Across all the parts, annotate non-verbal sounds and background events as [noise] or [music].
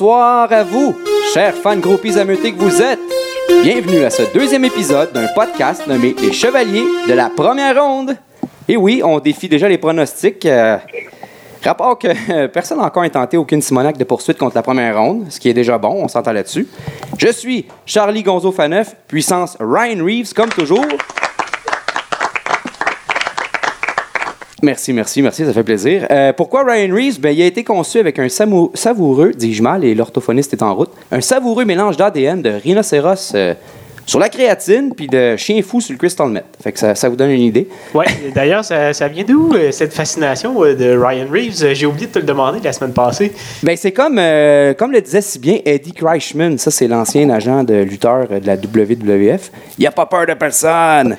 Bonsoir à vous, chers fans groupies ameutés que vous êtes. Bienvenue à ce deuxième épisode d'un podcast nommé Les Chevaliers de la Première Ronde. Et oui, on défie déjà les pronostics. euh, rapport que euh, personne n'a encore intenté aucune simonac de poursuite contre la première ronde, ce qui est déjà bon, on s'entend là-dessus. Je suis Charlie Gonzo Faneuf, puissance Ryan Reeves, comme toujours. Merci, merci, merci, ça fait plaisir. Euh, pourquoi Ryan Reeves? Ben, il a été conçu avec un savoureux, dis-je mal, et l'orthophoniste est en route, un savoureux mélange d'ADN de rhinocéros euh, sur la créatine, puis de chien fou sur le crystal meth. Fait que ça, ça vous donne une idée. Ouais, d'ailleurs, ça, ça vient d'où euh, cette fascination de Ryan Reeves? J'ai oublié de te le demander la semaine passée. Ben, c'est comme, euh, comme le disait si bien Eddie Kreischman, ça c'est l'ancien agent de lutteur de la WWF. Il a pas peur de personne.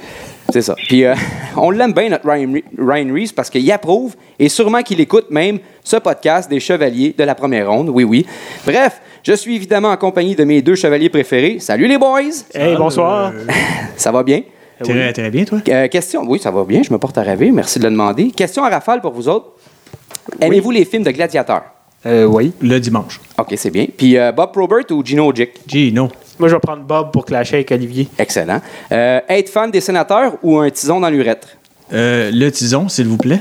C'est ça. Puis euh, [laughs] on l'aime bien, notre Ryan, Re- Ryan Reeves, parce qu'il approuve et sûrement qu'il écoute même ce podcast des chevaliers de la première ronde. Oui, oui. Bref, je suis évidemment en compagnie de mes deux chevaliers préférés. Salut les boys! Hey, bonsoir. [laughs] Ça va bien? Très, très bien, toi? Euh, question, oui, ça va bien, je me porte à rêver, merci de le demander. Question à rafale pour vous autres. Aimez-vous les films de gladiateurs? Euh, oui. Le dimanche. OK, c'est bien. Puis euh, Bob Probert ou Gino Jick? Gino. Moi, je vais prendre Bob pour clasher avec Olivier. Excellent. Euh, être fan des sénateurs ou un tison dans l'urètre? Euh, le tison, s'il vous plaît.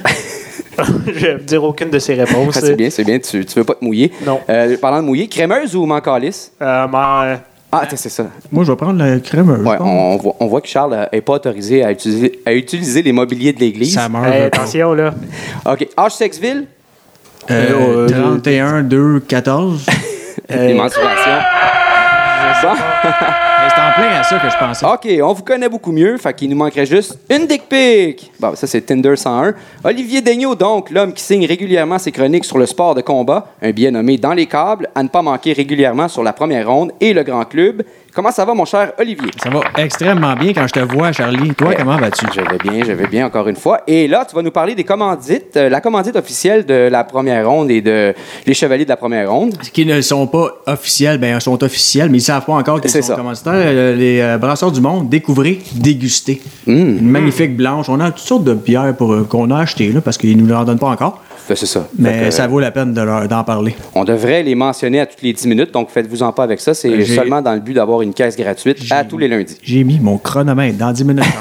[laughs] je vais dire aucune de ses réponses. Ah, c'est bien, c'est bien. Tu, tu veux pas te mouiller? Non. Euh, parlant de mouiller, crémeuse ou mancalice? Euh, mais, Ah, tiens, c'est ça. Moi, je vais prendre la crémeuse. Ouais, on, voit, on voit que Charles n'est pas autorisé à utiliser, à utiliser les mobiliers de l'église. Ça meurt. hey, attention, là. [laughs] OK. H. Sexville? Euh, Euh, 31, 2, 14. Les mensurations. Bon. C'est en plein à ça que je pensais. OK, on vous connaît beaucoup mieux, fait qu'il nous manquerait juste une dick pic. Bon, ça, c'est Tinder 101. Olivier Daigneault, donc, l'homme qui signe régulièrement ses chroniques sur le sport de combat, un billet nommé Dans les câbles, à ne pas manquer régulièrement sur la première ronde et le grand club. Comment ça va, mon cher Olivier? Ça va extrêmement bien quand je te vois, Charlie. Toi, Ouais. comment vas-tu? Je vais bien, je vais bien encore une fois. Et là, tu vas nous parler des commandites, euh, la commandite officielle de la première ronde et de les chevaliers de la première ronde. Qui ne sont pas officiels, ben, ils sont officiels, mais ils savent pas encore qu'ils C'est sont ça. commanditaires. Euh, les euh, brasseurs du monde, découvrez, dégustez. Mmh. Une magnifique blanche. On a toutes sortes de bières pour, qu'on a achetées, là, parce qu'ils nous en donnent pas encore. Fait, C'est ça. Mais que, ça vaut la peine de d'en parler. On devrait les mentionner à toutes les 10 minutes, donc faites-vous-en pas avec ça. C'est seulement dans le but d'avoir une caisse gratuite à tous les lundis. J'ai mis mon chronomètre dans 10 minutes. [laughs]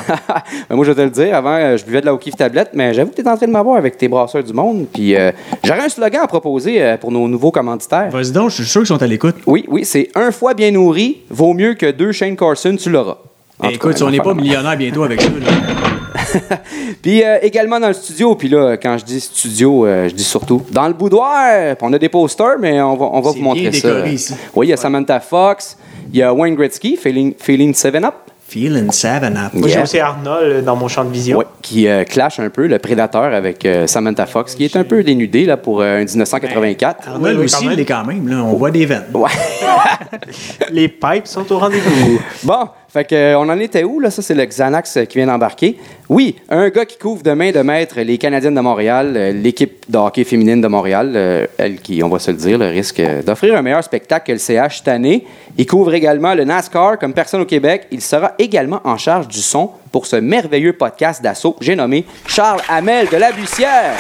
Ben, moi, je vais te le dire, avant, euh, je buvais de la O'Keeffe tablette, mais j'avoue que tu es en train de m'avoir avec tes brasseurs du monde. Puis euh, j'aurais un slogan à proposer euh, pour nos nouveaux commanditaires. Vas-y donc, je suis sûr qu'ils sont à l'écoute. Oui, oui, c'est un fois bien nourri, vaut mieux que deux Shane Carson, tu l'auras. En tout écoute, cas, si on n'est pas millionnaire bientôt avec ça, là. [laughs] Puis euh, également dans le studio, puis là, quand je dis studio, euh, je dis surtout dans le boudoir. On a des posters, mais on va, on va vous montrer ça. ici. Oui, il y a Samantha Fox, il y a Wayne Gretzky, Feeling, Feeling 7-Up. Feeling seven up. Moi, j'ai aussi Arnold euh, dans mon champ de vision. Ouais, qui euh, clash un peu le prédateur avec euh, Samantha Fox, qui est un peu dénudé là, pour euh, un 1984. Arnold oui, aussi, il est quand même, là. On voit des veines. Ouais. [laughs] [laughs] Les pipes sont au rendez-vous. Bon, euh, on en était où, là? Ça, c'est le Xanax euh, qui vient d'embarquer. Oui, un gars qui couvre demain de maître les Canadiennes de Montréal, euh, l'équipe de hockey féminine de Montréal, elle qui, on va se le dire, le risque d'offrir un meilleur spectacle que le CH cette année. Il couvre également le NASCAR comme personne au Québec. Il sera également en charge du son pour ce merveilleux podcast d'assaut. J'ai nommé Charles Hamel de la Bussière.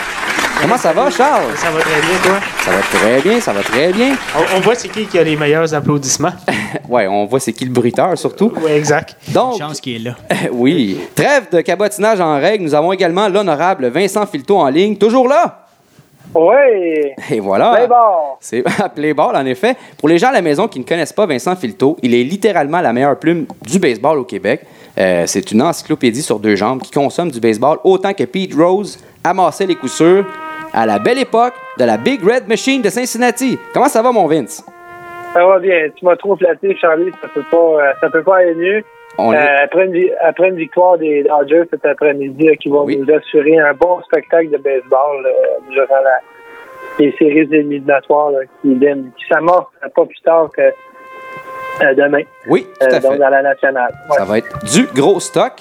Comment ça va, Charles? Ça va très bien, toi? Ça va très bien, ça va très bien. On, on voit c'est qui qui a les meilleurs applaudissements. [laughs] Ouais, on voit c'est qui le bruiteur, surtout. oui, exact. Donc, Chance qu'il est là. [laughs] oui. Trêve de cabotinage en règle. Nous avons également l'honorable Vincent Filto en ligne. Toujours là? Oui, Et voilà. c'est bon. [laughs] C'est Playball, en effet. Pour les gens à la maison qui ne connaissent pas Vincent Filto, il est littéralement la meilleure plume du baseball au Québec. Euh, c'est une encyclopédie sur deux jambes qui consomme du baseball autant que Pete Rose amassait les coups sûrs à la belle époque de la Big Red Machine de Cincinnati. Comment ça va, mon Vince? Ça va bien. Tu m'as trop flatté, Charlie. Ça peut pas, euh, ça peut pas aller mieux. On est- Euh, après, une, vi- après une victoire des Dodgers cet après-midi, euh, qui vont Oui. nous assurer un bon spectacle de baseball durant la- les séries éliminatoires là, qui, qui s'amorcent pas plus tard que euh, demain, Oui, tout euh, à donc dans la nationale. Ouais. Ça va être du gros stock.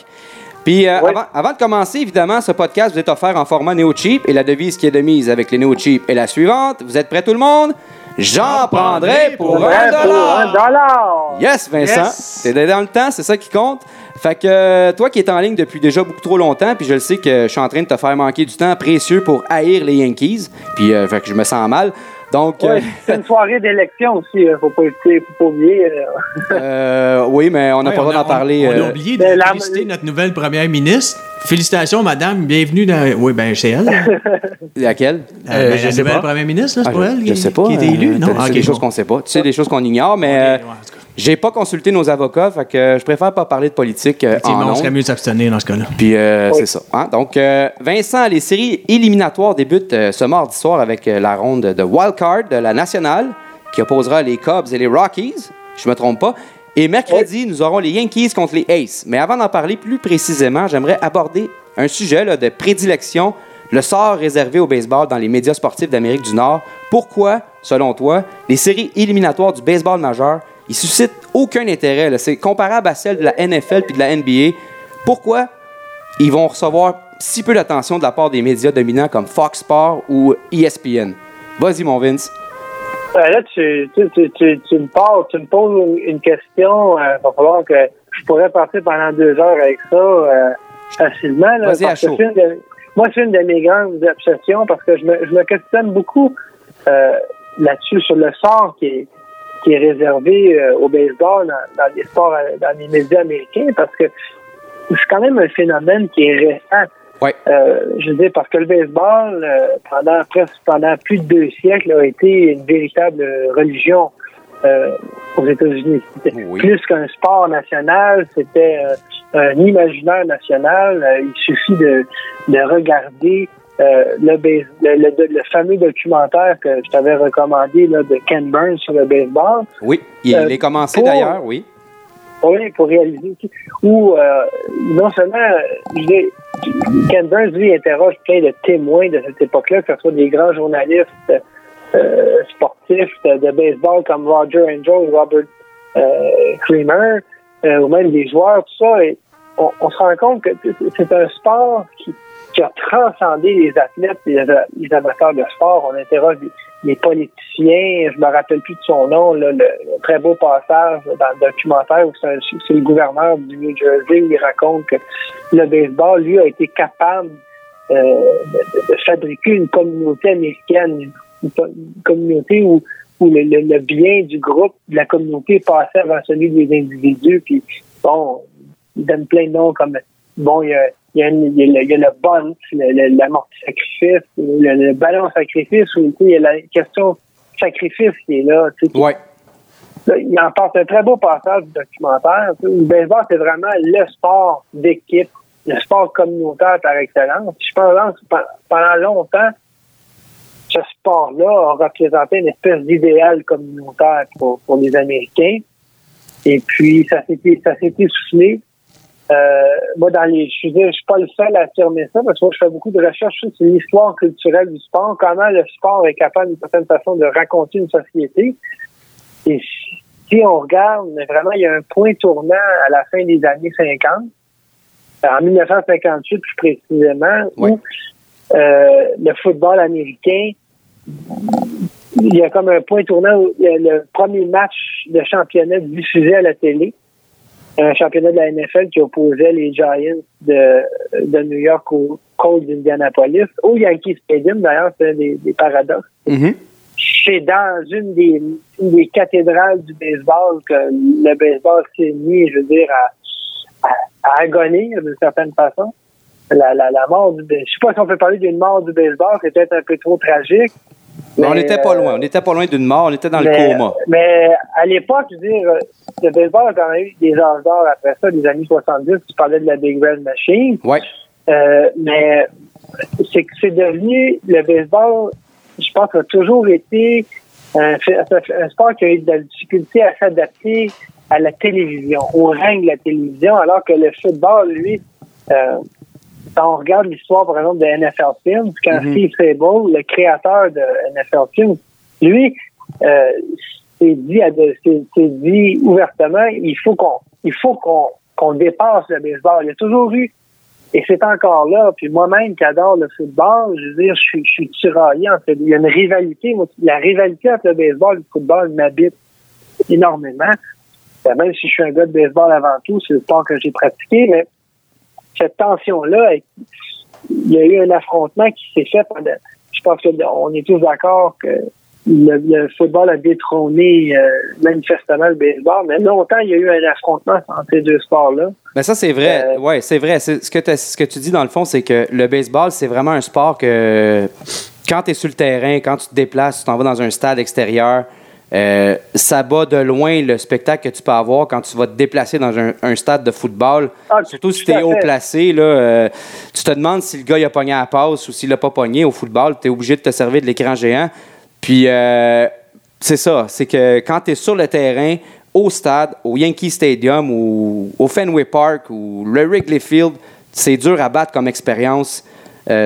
Puis euh, Oui. avant, avant de commencer, évidemment, ce podcast vous est offert en format Néo Cheap et la devise qui est de mise avec les Néo Cheap est la suivante. Vous êtes prêts tout le monde? J'en prendrai pour un Ouais, pour dollar. un dollar. Yes, Vincent. Yes. T'es dans le temps, c'est ça qui compte. Fait que euh, toi qui es en ligne depuis déjà beaucoup trop longtemps, puis je le sais que je suis en train de te faire manquer du temps précieux pour haïr les Yankees, puis euh, fait que je me sens mal. Donc, Ouais, c'est une soirée d'élection aussi, il ne faut pas, faut pas oublier. euh, euh, oui, mais on n'a Ouais, pas le droit a- d'en parler. On, euh, a oublié de féliciter notre nouvelle première ministre. Félicitations, madame. Bienvenue dans. Oui, ben, c'est elle. [laughs] laquelle? Euh, ben, je la sais nouvelle pas. première ministre, là, c'est Ah, pour je, elle je qui, sais pas. qui a été euh, élue, non? C'est Ah, des choses qu'on sait pas. Tu sais, des choses qu'on ignore, mais Ok, euh, ouais, en tout cas. j'ai pas consulté nos avocats, fait que je préfère pas parler de politique euh, en on serait mieux de s'abstenir dans ce cas-là. Puis euh, Oui. c'est ça. hein. Donc, euh, Vincent, les séries éliminatoires débutent euh, ce mardi soir avec euh, la ronde de Wild Card de la Nationale qui opposera les Cubs et les Rockies. Je me trompe pas. Et mercredi, nous aurons les Yankees contre les Aces. Mais avant d'en parler plus précisément, j'aimerais aborder un sujet de prédilection, le sort réservé au baseball dans les médias sportifs d'Amérique du Nord. Pourquoi, selon toi, les séries éliminatoires du baseball majeur, ils suscitent aucun intérêt. C'est comparable à celles de la NFL puis de la NBA. Pourquoi ils vont recevoir si peu d'attention de la part des médias dominants comme Fox Sports ou ESPN? Vas-y, mon Vince. Ben là, tu, tu, tu, tu, tu me parles, tu me poses une, question. Il va falloir que je pourrais partir pendant deux heures avec ça euh, facilement. là, Vas-y, à parce que chaud. c'est une de- moi, c'est une de mes grandes obsessions parce que je me, je me questionne beaucoup euh, là-dessus sur le sort qui est, qui est réservé euh, au baseball dans, dans les sports, euh, dans les médias américains parce que c'est quand même un phénomène qui est récent. Ouais. Euh, je veux dire, parce que le baseball, euh, pendant presque pendant plus de deux siècles, a été une véritable religion euh, aux États-Unis. Oui. plus qu'un sport national, c'était euh, un imaginaire national. Euh, il suffit de, de regarder euh, le, base- le, le- le fameux documentaire que je t'avais recommandé là, de Ken Burns sur le baseball. Oui, il Euh, est commencé pour- d'ailleurs, oui. Oui, pour réaliser. Ou euh, non seulement, je Ken Burns, lui, interroge plein de témoins de cette époque-là, que ce soit des grands journalistes euh, sportifs de, baseball comme Roger Angel, Robert euh, Creamer, euh, ou même des joueurs, tout ça. Et on se rend compte que c'est un sport qui, qui a transcendé les athlètes, les, les amateurs de sport. On interroge les politiciens, je me rappelle plus de son nom, là, le, très beau passage dans le documentaire où c'est le gouverneur du New Jersey il raconte que le baseball, lui, a été capable euh, de, fabriquer une communauté américaine, une, co- une communauté où, où le, le- le bien du groupe, de la communauté passait avant celui des individus. Puis, bon, il donne plein de noms comme, bon, il y a, il y a, une- il y a le, il y a le bunt, le, le, l'amorti-sacrifice, le, le ballon sacrifice, où il y a la question sacrifice qui est là. tu sais, qui- Ouais. Là, il en passe un très beau passage du documentaire. Le baseball, c'est vraiment le sport d'équipe, le sport communautaire par excellence. Je pense que pe- pendant longtemps, ce sport-là a représenté une espèce d'idéal communautaire pour, pour les Américains. Et puis, ça s'est ça essoufflé. Euh, moi, dans les, je suis, je suis pas le seul à affirmer ça, parce que moi, je fais beaucoup de recherches sur l'histoire culturelle du sport, comment le sport est capable d'une certaine façon de raconter une société. Et si- on regarde, mais vraiment, il y a un point tournant à la fin des années 50, en 1958 plus précisément, Oui. où euh, le football américain, il y a comme un point tournant où il y a le premier match de championnat diffusé à la télé, un championnat de la NFL qui opposait les Giants de, de New York aux Colts d'Indianapolis, au Yankee Stadium, d'ailleurs, c'est un des, des paradoxes Mhm. c'est dans une des, une des cathédrales du baseball que le baseball s'est mis, je veux dire, à, à, à agonir d'une certaine façon. La, la, la mort du baseball. Je sais pas si on peut parler d'une mort du baseball, c'est peut-être un peu trop tragique. Mais on n'était pas loin. On n'était pas loin d'une mort. On était dans le coma. Mais à l'époque, je veux dire, le baseball a quand même eu des âges d'or après ça, les années 70. Tu parlais de la Big Red Machine. Ouais. Euh, mais c'est que c'est devenu le baseball, je pense, a toujours été un, un sport qui a eu de la difficulté à s'adapter à la télévision, au règne de la télévision, alors que le football, lui, euh, quand on regarde l'histoire, par exemple, de NFL Films, quand Mhm. Steve Sable, le créateur de NFL Films, lui, euh, s'est dit, dit ouvertement, il faut qu'on, il faut qu'on, qu'on dépasse le baseball. Il y a toujours eu et c'est encore là. Puis moi-même qui adore le football, je veux dire, je suis, je suis tiraillé. Il y a une rivalité. Moi, la rivalité entre le baseball et le football m'habite énormément. Ben, même si je suis un gars de baseball avant tout, c'est le sport que j'ai pratiqué, mais cette tension-là, il y a eu un affrontement qui s'est fait pendant. Je pense qu'on est tous d'accord que le, le football a détrôné euh, manifestement le baseball, mais longtemps, il y a eu un affrontement entre ces deux sports-là. Ben ça, c'est vrai. Euh, ouais, c'est vrai. Ce que, ce que tu dis, dans le fond, c'est que le baseball, c'est vraiment un sport que quand tu es sur le terrain, quand tu te déplaces, tu t'en vas dans un stade extérieur, euh, ça bat de loin le spectacle que tu peux avoir quand tu vas te déplacer dans un, un stade de football. Ah, Surtout si tu es haut placé. Là, euh, tu te demandes si le gars il a pogné à la passe ou s'il l'a pas pogné au football. Tu es obligé de te servir de l'écran géant. Puis, euh, c'est ça. C'est que quand tu es sur le terrain, au stade, au Yankee Stadium ou au Fenway Park ou le Wrigley Field, c'est dur à battre comme expérience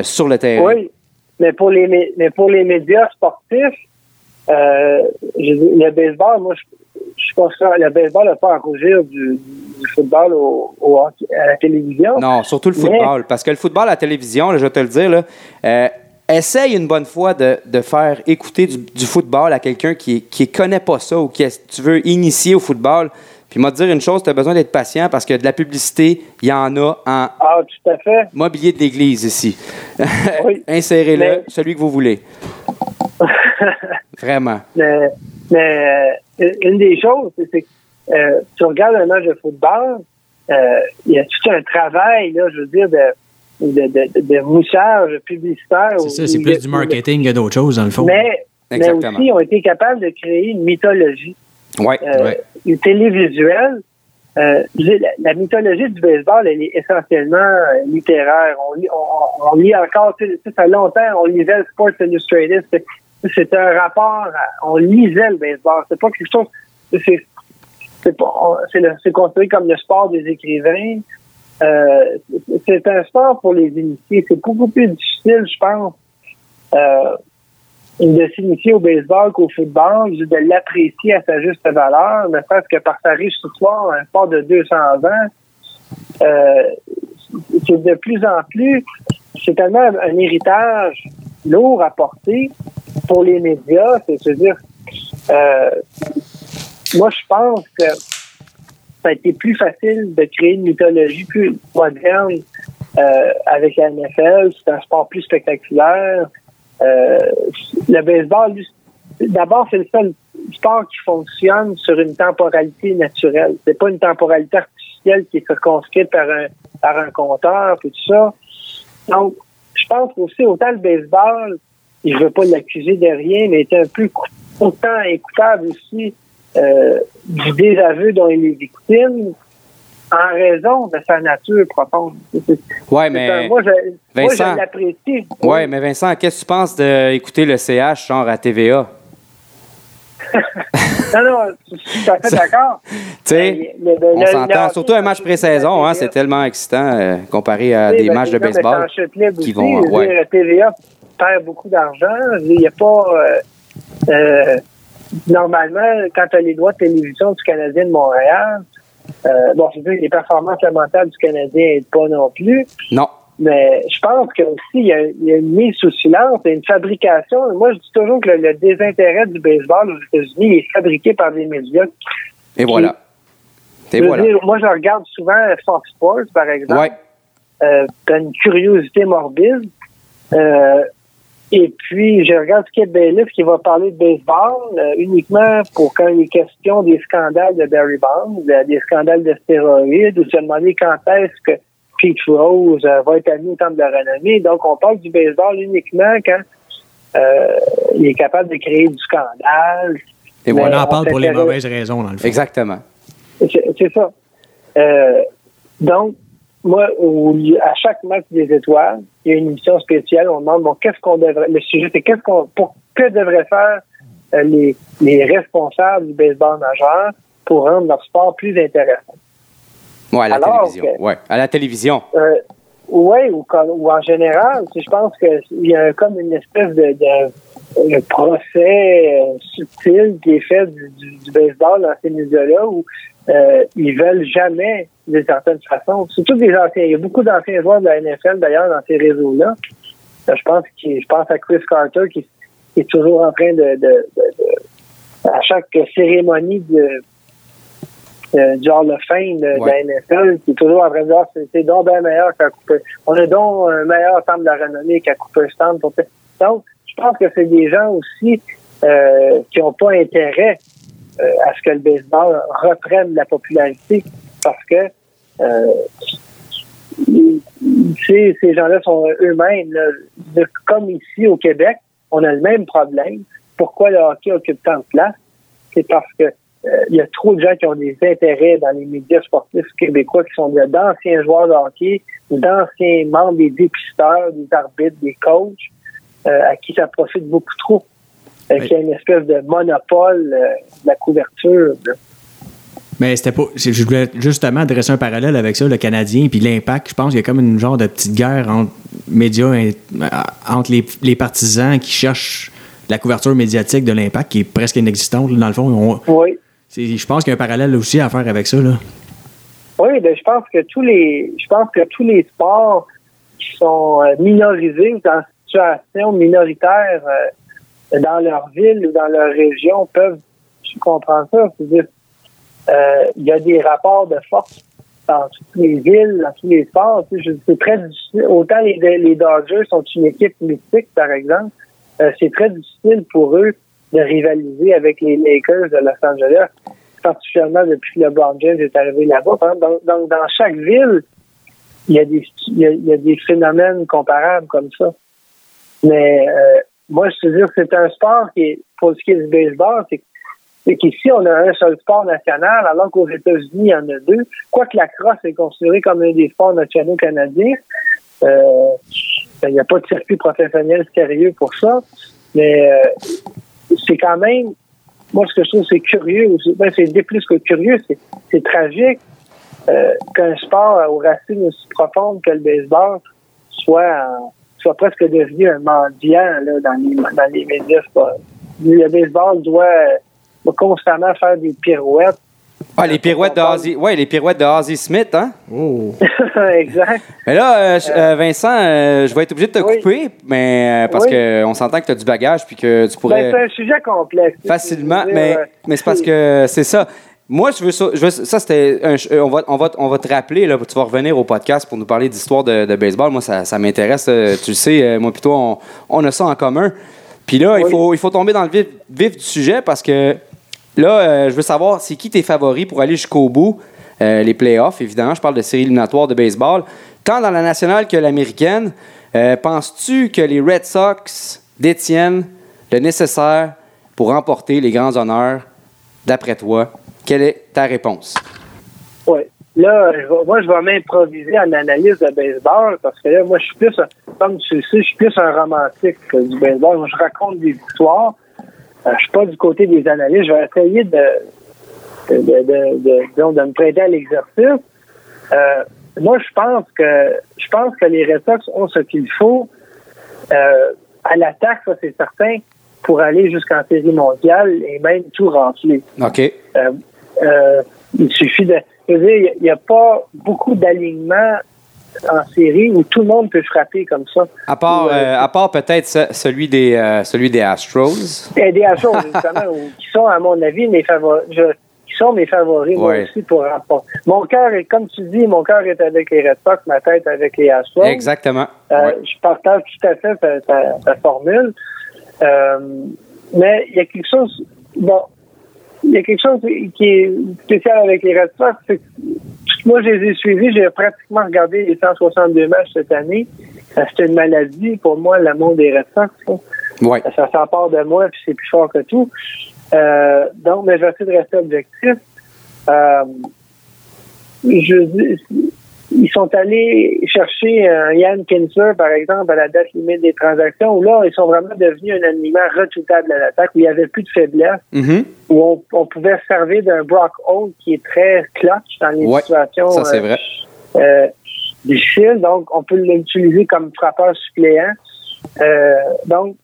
sur le terrain. Oui, mais pour les mé- mais pour les médias sportifs, euh, je le baseball, moi, je, je considère le baseball n'a pas à rougir du, du football au, à la télévision. Non, surtout le Mais- football. Parce que le football à la télévision, là, je vais te le dire, là, euh, essaye une bonne fois de, de faire écouter du, du football à quelqu'un qui ne connaît pas ça ou qui est- tu veux initier au football. Puis moi, te dire une chose, tu as besoin d'être patient parce que de la publicité, il y en a en Ah, tout à fait. mobilier de l'église ici. Oui. [laughs] Insérez-le, Mais- celui que vous voulez. [laughs] [laughs] Vraiment. Mais, mais euh, une des choses, c'est que euh, tu regardes un match de football, euh, il y a tout un travail, là, je veux dire, de, de, de, de moussage publicitaire. C'est ça, c'est plus du marketing que d'autres choses, dans le fond. Mais, mais aussi, ils ont été capables de créer une mythologie. Ouais. euh, Ouais. une télévisuelle. Euh, la, la mythologie du baseball, elle est essentiellement littéraire. On lit, on, on lit encore, tu sais, ça fait longtemps, on lisait le Sports Illustrated. C'est- un rapport, on lisait le baseball. C'est pas quelque chose, c'est c'est considéré comme le sport des écrivains. Euh, c'est- c'est un sport pour les initiés. C'est beaucoup plus difficile, je pense, euh, de s'initier au baseball qu'au football, de l'apprécier à sa juste valeur, ne serait-ce que par sa riche histoire, un sport de 200 ans. Euh, c'est de plus en plus, c'est tellement un héritage lourd à porter pour les médias, c'est-à-dire, euh, moi je pense que ça a été plus facile de créer une mythologie plus moderne euh, avec la NFL, c'est un sport plus spectaculaire. Euh, le baseball, d'abord, c'est le seul sport qui fonctionne sur une temporalité naturelle. C'est pas une temporalité artificielle qui est circonscrite par un, par un compteur, tout ça. Donc, je pense aussi, autant le baseball, je veux pas l'accuser de rien, mais est un peu autant écoutable aussi euh, du désaveu dont il est victime en raison de sa nature profonde. Un- mais. moi, je, Vincent. Ouais, mais Vincent, qu'est-ce que tu penses d'écouter le CH genre à TVA? [laughs] Non, non, je suis tout à fait d'accord. [laughs] Tu sais, on s'entend. Surtout un match pré-saison, hein, c'est tellement excitant euh, comparé à Oui, des ben, matchs de baseball. qui vont, ouais. TVA perd beaucoup d'argent. Je veux dire, Il n'y a pas. euh, euh, normalement, quand tu as les droits de télévision du Canadien de Montréal, euh, bon, c'est sûr que les performances lamentables du Canadien n'aident pas non plus. Non. Mais je pense que aussi il y, a, il y a une mise sous silence et une fabrication. Moi, je dis toujours que le, le désintérêt du baseball aux États-Unis est fabriqué par des médias. Et voilà. Et Je veux voilà. dire, moi, je regarde souvent Fox Sports, par exemple. Ouais. euh, t'as une curiosité morbide. Euh, et puis, je regarde Skip Bailiff qui va parler de baseball euh, uniquement pour quand il est question des scandales de Barry Bonds, de- des scandales de stéroïdes, ou se demander quand est-ce que Pete Rose euh, va être admis au temple de la renommée. Donc, on parle du baseball uniquement quand euh, il est capable de créer du scandale. Et On en parle pour les mauvaises raisons, dans le fond. Exactement. C'est c'est ça. Euh, donc, moi, au- à chaque match des étoiles, il y a une émission spéciale. On demande bon, qu'est-ce qu'on devrait. Le sujet, c'est qu'est-ce qu'on pour que devraient faire euh, les, les responsables du baseball majeur pour rendre leur sport plus intéressant? Ouais, à la Alors télévision. que- Ouais, à la télévision. Euh, oui, ou, ou en général, je pense qu'il y a comme une espèce de, de- de procès euh, subtil qui est fait du, du- du baseball dans ces médias-là où euh, ils veulent jamais, d'une certaine façon, surtout des anciens, il y a beaucoup d'anciens joueurs de la NFL d'ailleurs dans ces réseaux-là. Euh, Je pense, je pense à Chris Carter qui, qui est toujours en train de, de- de- de- à chaque cérémonie de du Hall of Fame de, Ouais. la NFL, qui est toujours en train de dire c'est donc bien meilleur qu'à Cooper. On a donc un meilleur temple de la renommée qu'à Cooperstown. Pour... Donc, je pense que c'est des gens aussi euh, qui n'ont pas intérêt à ce que le baseball reprenne la popularité parce que euh, ces, ces gens-là sont eux-mêmes, comme ici au Québec, on a le même problème. Pourquoi le hockey occupe tant de place? C'est parce que euh, il y a trop de gens qui ont des intérêts dans les médias sportifs québécois qui sont d'anciens joueurs de hockey, d'anciens membres des dépisteurs, des arbitres, des coachs, euh, à qui ça profite beaucoup trop. Oui. Qui a une espèce de monopole euh, de la couverture. là. Mais c'était pas. Je voulais justement dresser un parallèle avec ça, le Canadien, puis l'impact. Je pense qu'il y a comme une genre de petite guerre entre médias, euh, entre les, les partisans qui cherchent la couverture médiatique de l'impact qui est presque inexistante. Dans le fond, On- Oui. je pense qu'il y a un parallèle aussi à faire avec ça. Là. Oui, ben, je pense que tous les je pense que tous les sports qui sont euh, minorisés ou dans une situation minoritaire euh, dans leur ville ou dans leur région peuvent je comprends ça. C'est-à-dire euh, il y a des rapports de force dans toutes les villes, dans tous les sports. C'est très difficile. Autant les, Dodgers sont une équipe mythique, par exemple, euh, c'est très difficile pour eux de rivaliser avec les Lakers de Los Angeles particulièrement depuis que LeBron James est arrivé là-bas. Exemple, Donc, donc, dans chaque ville, il y, a des, y a des phénomènes comparables comme ça. Mais euh, moi, je veux dire, c'est un sport qui est, pour ce qui est du baseball, c'est qu'ici, on a un seul sport national, alors qu'aux États-Unis, il y en a deux. Quoique la crosse est considérée comme un des sports nationaux canadiens, euh, il n'y a pas de circuit professionnel sérieux pour ça. Mais euh, c'est quand même moi, ce que je trouve, c'est curieux. Ben, c'est plus que curieux, c'est, tragique euh, qu'un sport aux racines aussi profondes que le baseball soit, soit presque devenu un mendiant là, dans, les, dans les médias. Pas- Le baseball doit, doit constamment faire des pirouettes. Ah, les pirouettes de Ozzy, ouais, les pirouettes de Ozzy Smith, hein? Oh. [laughs] exact. Mais là, euh, euh, Vincent, euh, je vais être obligé de te Oui. couper, mais parce Oui. que on s'entend que tu as du bagage puis que tu Ben, pourrais c'est un sujet complexe. facilement, mais, mais c'est parce que c'est ça. Moi, je veux ça. je veux- ça, c'était. un ch- On va, on, va, on va te rappeler, là, tu vas revenir au podcast pour nous parler d'histoire de, de baseball. Moi, ça, ça m'intéresse. euh, Tu le sais, euh, moi, puis toi, on, on a ça en commun. Puis là, il, faut, il faut tomber dans le vif, vif du sujet parce que là, euh, je veux savoir, c'est qui tes favoris pour aller jusqu'au bout, euh, les playoffs, évidemment. Je parle de séries éliminatoires de baseball. Tant dans la nationale que l'américaine, euh, penses-tu que les Red Sox détiennent le nécessaire pour remporter les grands honneurs, d'après toi? Quelle est ta réponse? Oui. Là, je vais- moi, je vais m'improviser en analyse de baseball parce que là, moi, je suis plus, un- comme tu le sais, je suis plus un romantique que du baseball. Moi, je raconte des histoires. Euh, je suis pas du côté des analystes. Je vais essayer de, de, de, de, de- disons, de me prêter à l'exercice. Euh, moi, je pense que je pense que les Red Sox ont ce qu'il faut euh, à l'attaque, ça c'est certain, pour aller jusqu'en série mondiale et même tout remplir. OK. Euh, euh, il suffit de. Je veux dire, il n'y a pas beaucoup d'alignements en série où tout le monde peut frapper comme ça. À part, Ouais. euh, à part peut-être ce- celui des, euh, celui des Astros. Y a des choses, justement, où- qui sont, à mon avis, mes favoris. qui sont mes favoris, moi aussi, pour remporter. Mon cœur est, comme tu dis, mon cœur est avec les Red Sox, ma tête avec les Astros. Exactement. Euh, Ouais. Je partage tout à fait ta, ta- ta formule. Euh, mais il y a quelque chose. Bon, il y a quelque chose qui est spécial avec les Red Sox. c'est que Moi, je les ai suivis. J'ai pratiquement regardé les 162 matchs cette année. C'était une maladie pour moi, l'amour des Red Sox. Ouais. Ça s'empare de moi, puis c'est plus fort que tout. Euh, donc, mais je vais essayer de rester objectif. Euh, je dis- ils sont allés chercher un Yann Kinser, par exemple, à la date limite des transactions, où là, ils sont vraiment devenus un aliment redoutable à l'attaque, où il n'y avait plus de faiblesse, Mhm. où on, on pouvait se servir d'un Brock Holt qui est très clutch dans les Ouais, situations Ça, euh, vrai. euh, difficiles. Donc, on peut l'utiliser comme frappeur suppléant. Euh, donc,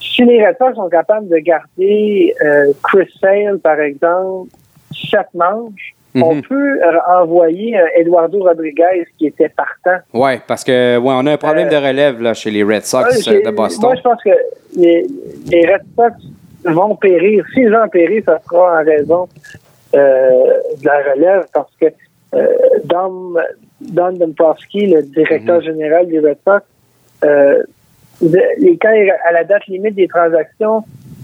si les Red Sox sont capables de garder euh, Chris Sale, par exemple, sept manches, on Mhm. peut euh, envoyer euh, Eduardo Rodriguez qui était partant. Ouais, parce que ouais, on a un problème de relève là, chez les Red Sox Ouais, euh, de Boston. Moi, je pense que les, les Red Sox vont périr. S'ils vont périr, ça sera en raison euh, de la relève parce que euh, Dom, Don Dombrowski, le directeur Mhm. général des Red Sox, euh, les, quand, à la date limite des transactions,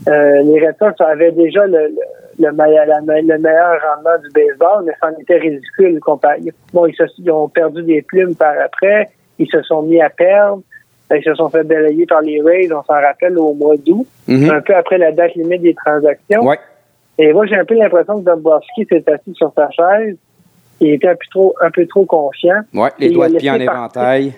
euh, les Red Sox avaient déjà le, le, meilleur, le meilleur rendement du baseball, mais c'en était ridicule. Bon, ils, se, ils ont perdu des plumes par après, ils se sont mis à perdre. Ils se sont fait balayer par les Rays, on s'en rappelle, au mois d'août, Mhm. un peu après la date limite des transactions. Ouais. Et moi, j'ai un peu l'impression que Dombrowski s'est assis sur sa chaise. Il était un peu trop, un peu trop confiant. Ouais, les doigts il de pied en partir.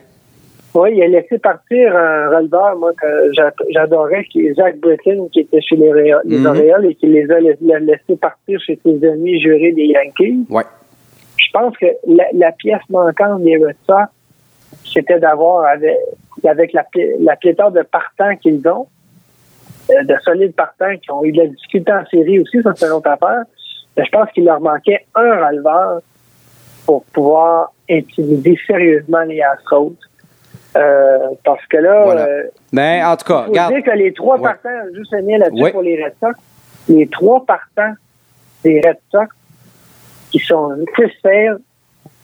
Oui, il a laissé partir un releveur, moi, que j'a- j'adorais, qui est Zach Britton, qui était chez les, Ré- les Mhm. Et qui les a l'a laissé partir chez ses amis jurés des Yankees. Ouais. Je pense que la, la pièce manquante des Red Sox, c'était d'avoir, avec, avec la, la pléthore de partants qu'ils ont, euh, de solides partants qui ont eu de la difficulté en série aussi, ça c'est une autre affaire. Mais je pense qu'il leur manquait un releveur pour pouvoir intimider sérieusement les Astros. Euh, parce que là, Voilà. euh, Mais en tout cas, faut regarde. dire que les trois Ouais. partants, juste un là-dessus Ouais. pour les Red Sox, les trois partants des Red Sox, qui sont Chris Sale,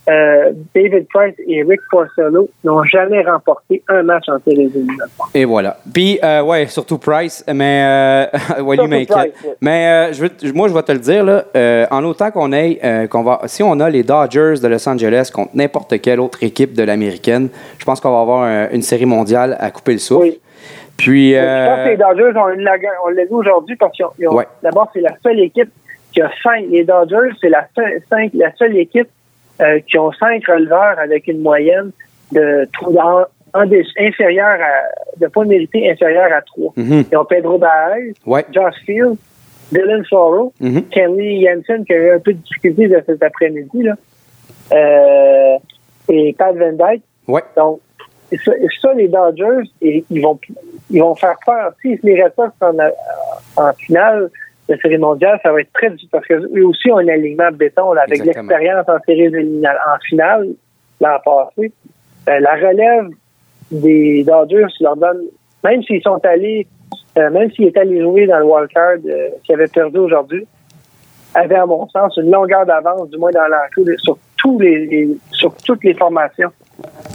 euh, David Price et Rick Porcello, n'ont jamais remporté un match en séries éliminatoires. Et voilà. Puis, euh, ouais, surtout Price, mais euh. [laughs] Price, ouais. Mais euh, je veux- moi, je vais te le dire, là, euh, en autant qu'on ait, euh, qu'on va, si on a les Dodgers de Los Angeles contre n'importe quelle autre équipe de l'américaine, je pense qu'on va avoir un- une série mondiale à couper le souffle. Oui. Puis, Je pense que les Dodgers ont une lague- on l'a vu aujourd'hui parce Ouais. d'abord, c'est la seule équipe qui a cinq. Les Dodgers, c'est la, seule- cinq, la seule équipe euh, qui ont cinq releveurs avec une moyenne de en, en des- inférieure à, de points mérités inférieur à trois. mhm, Ils ont Pedro Baez, ouais, Josh Field, Dylan Sorrow, mhm, Kenley Jensen qui a eu un peu de difficulté de cet après-midi, là. Euh, et Pat Van Dyke. ouais, Donc, ça, ça, les Dodgers, et- ils vont ils vont faire peur. Si les Red Sox sont en, en finale de série mondiale, ça va être très difficile parce qu'eux aussi ont un alignement béton là, avec l'expérience en série. En finale, l'an passé, euh, la relève des Dodgers leur donne, même s'ils sont allés, euh, même s'ils étaient allés jouer dans le wildcard euh, qu'ils avaient perdu aujourd'hui, avait, à mon sens, une longueur d'avance, du moins dans l'enclos, sur tous les, les- sur toutes les formations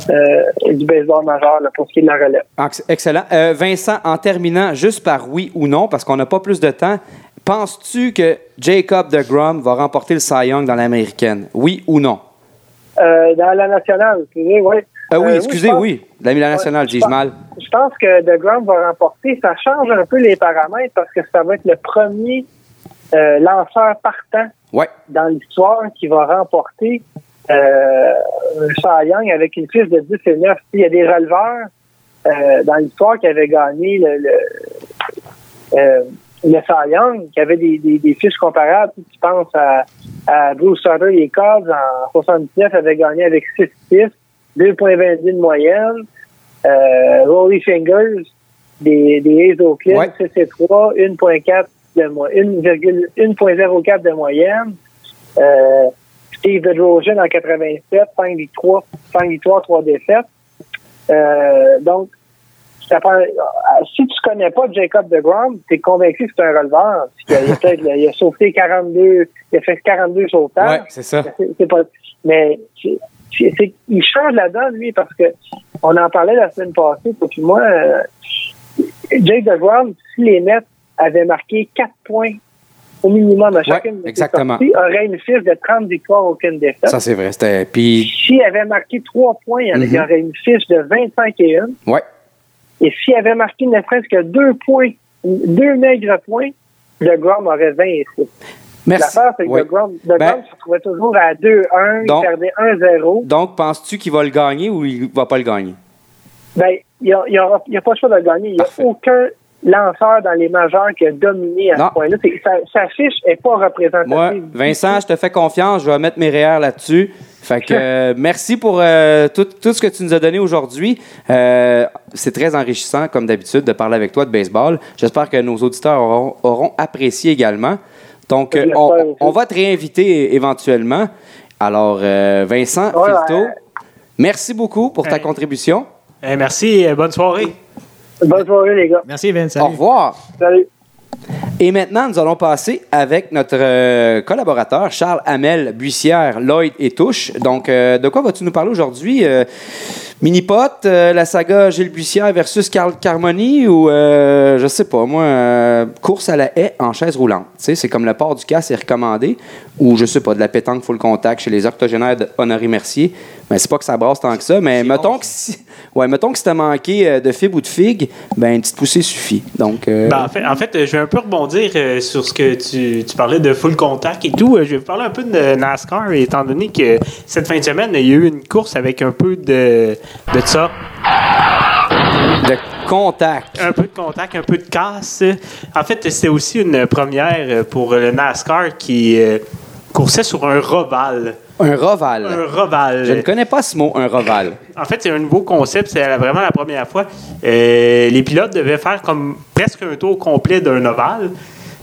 euh, du baseball majeur là, pour ce qui est de la relève. Ex- Excellent. Euh, Vincent, en terminant, juste par oui ou non, parce qu'on n'a pas plus de temps, penses-tu que Jacob de Grom va remporter le Cy Young dans l'américaine? Oui ou non? Euh, dans la nationale, excusez, oui. Euh, oui, Euh, excusez, oui. La la nationale, je dis-je mal. Je pense que The Grom va remporter. Ça change un peu les paramètres parce que ça va être le premier euh, lanceur partant Ouais, dans l'histoire qui va remporter euh, Cy Young avec une fiche de 10 et 9. Il y a des releveurs euh, dans l'histoire qui avaient gagné le, le, le Cy Young, qui avaient des, des, des fiches comparables. Tu penses à, à Bruce Sutter, les Cubs en 79 avaient gagné avec 6-6, 2.22 de moyenne. Euh, Rolly Fingers, des, des A's Oakland, Ouais. 6 et 3, 1.4 de mo- 1,- 1.04 de moyenne. Euh, Steve Bedrosian en 87, 5 victoires, 5 victoires, 3 défaites. Euh, donc, si tu connais pas Jacob DeGrom, tu es convaincu que c'est un releveur. [laughs] Il a, il a peut-être- il a sauté 42, il a fait 42 sautages. ouais, c'est ça. C'est- c'est pas, mais c'est- il change la donne, lui, parce que on en parlait la semaine passée, toi puis moi. euh, Jake DeGrom, si les Mets avaient marqué 4 points au minimum à chacune de ses exactement. sorties, aurait une fiche de 30 victoires, aucune défaite. Ça, c'est vrai. C'était. Puis, S'il avait marqué 3 points, il y Mhm. aurait une fiche de 25 et 1. ouais, Et s'il avait marqué ne serait-ce que 2 points, 2 maigres points, DeGrom aurait 20 et 6. merci. L'affaire, c'est que Ouais. DeGrom, DeGrom Ben- se trouvait toujours à 2-1, Donc- il perdait 1-0. Donc, penses-tu qu'il va le gagner ou il va pas le gagner? Ben, il n'y a, a pas le choix de le gagner. Il n'y a aucun lanceur dans les majeurs qui a dominé à Non. ce point-là. Sa, sa fiche n'est pas représentative. Moi, Vincent, je te fais confiance. Je vais mettre mes REER là-dessus. Fait que [laughs] euh, merci pour euh, tout, tout ce que tu nous as donné aujourd'hui. Euh, c'est très enrichissant, comme d'habitude, de parler avec toi de baseball. J'espère que nos auditeurs auront, auront apprécié également. Donc, euh, on, va te réinviter éventuellement. Alors, euh, Vincent Ouais, Filto, ouais. merci beaucoup pour ta Hey. contribution. Merci, euh, bonne soirée. Bonne soirée, les gars. Merci, Vince. Au salut. revoir. Salut. Et maintenant, nous allons passer avec notre euh, collaborateur Charles Hamel, Buissière, Lloyd et Touche. Donc, euh, de quoi vas-tu nous parler aujourd'hui? Euh, Mini-pot, euh, la saga Gilles Bussière versus Carl Carmoni ou, euh, je sais pas, moi, euh, course à la haie en chaise roulante? Tu sais, c'est comme le port du casque est recommandé ou, je sais pas, de la pétanque full contact chez les octogénaires de Honoré Mercier. Mais c'est pas que ça brasse tant que ça, mais mettons que si, ouais, mettons que si t'as manqué euh, de fibres ou de figues, ben, une petite poussée suffit. Donc, euh, Ben, en, fait, en fait, je vais un peu rebondir euh, sur ce que tu, tu parlais de full contact et tout. Je vais vous parler un peu de NASCAR, étant donné que cette fin de semaine, il y a eu une course avec un peu de, de ça. de contact. Un peu de contact, un peu de casse. En fait, c'était aussi une première pour le NASCAR qui euh, coursait sur un roval. Un roval. Un roval. Je ne connais pas ce mot, un roval. En fait, c'est un nouveau concept. C'est vraiment la première fois. Euh, les pilotes devaient faire comme presque un tour complet d'un ovale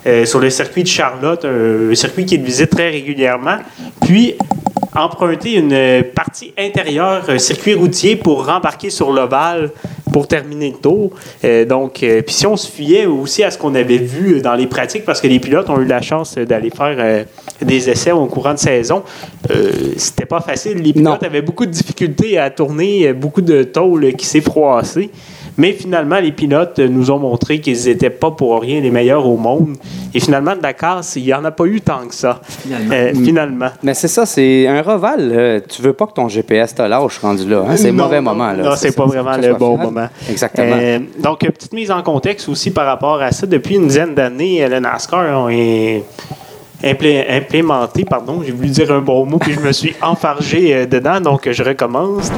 euh, sur le circuit de Charlotte, un, circuit qui est visité très régulièrement. Puis emprunter une partie intérieure, un circuit routier pour rembarquer sur l'ovale pour terminer le tour. Euh, donc, euh, puis si on se fiait aussi à ce qu'on avait vu dans les pratiques, parce que les pilotes ont eu la chance d'aller faire euh, des essais au courant de saison, c'était pas facile. Les pilotes Non. avaient beaucoup de difficultés à tourner, beaucoup de tôle qui s'est froissé. Mais finalement, les pilotes euh, nous ont montré qu'ils n'étaient pas pour rien les meilleurs au monde. Et finalement, de la casse, il n'y en a pas eu tant que ça. Finalement. Euh, finalement. Mais c'est ça, c'est un roval. là. tu veux pas que ton GPS te lâche rendu là. hein? C'est le mauvais non, moment. Là. Non, c'est pas vraiment le bon moment. Exactement. Euh, donc, euh, petite mise en contexte aussi par rapport à ça. Depuis une dizaine d'années, euh, le NASCAR implé- implémenté, pardon, j'ai voulu dire un bon mot, puis je me suis [laughs] enfargé euh, dedans, donc euh, je recommence.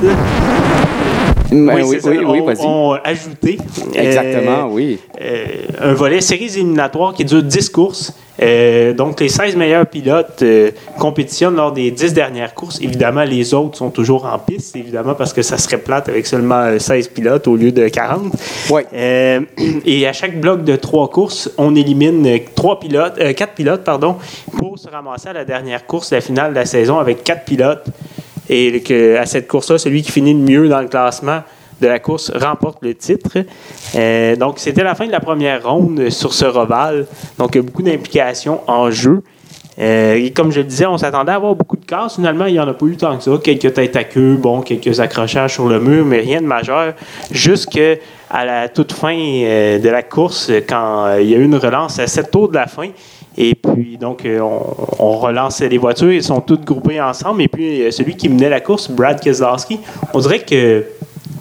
Ben oui, ça. oui, oui, On- vas-y. On a ajouté euh, Exactement, oui. euh, un volet séries éliminatoires qui dure 10 courses. Euh, donc, les 16 meilleurs pilotes compétitionnent lors des 10 dernières courses. Évidemment, les autres sont toujours en piste, évidemment, parce que ça serait plate avec seulement euh, 16 pilotes au lieu de 40. Ouais. Euh, [clears throat] et à chaque bloc de trois courses, on élimine trois pilotes, euh, quatre pilotes pardon, pour se ramasser à la dernière course, la finale de la saison, avec quatre pilotes. Et que, à cette course-là, celui qui finit le mieux dans le classement de la course remporte le titre. Euh, donc, c'était la fin de la première ronde sur ce roval. Donc, beaucoup d'implications en jeu. Euh, et comme je le disais, on s'attendait à avoir beaucoup de casses. Finalement, il n'y en a pas eu tant que ça. Quelques têtes à queue, bon, quelques accrochages sur le mur, mais rien de majeur. Jusqu'à la toute fin euh, de la course, quand il y a eu une relance à 7 tours de la fin. Et puis, donc, euh, on, relance les voitures. Ils sont toutes groupées ensemble. Et puis, euh, celui qui menait la course, Brad Keselowski, on dirait que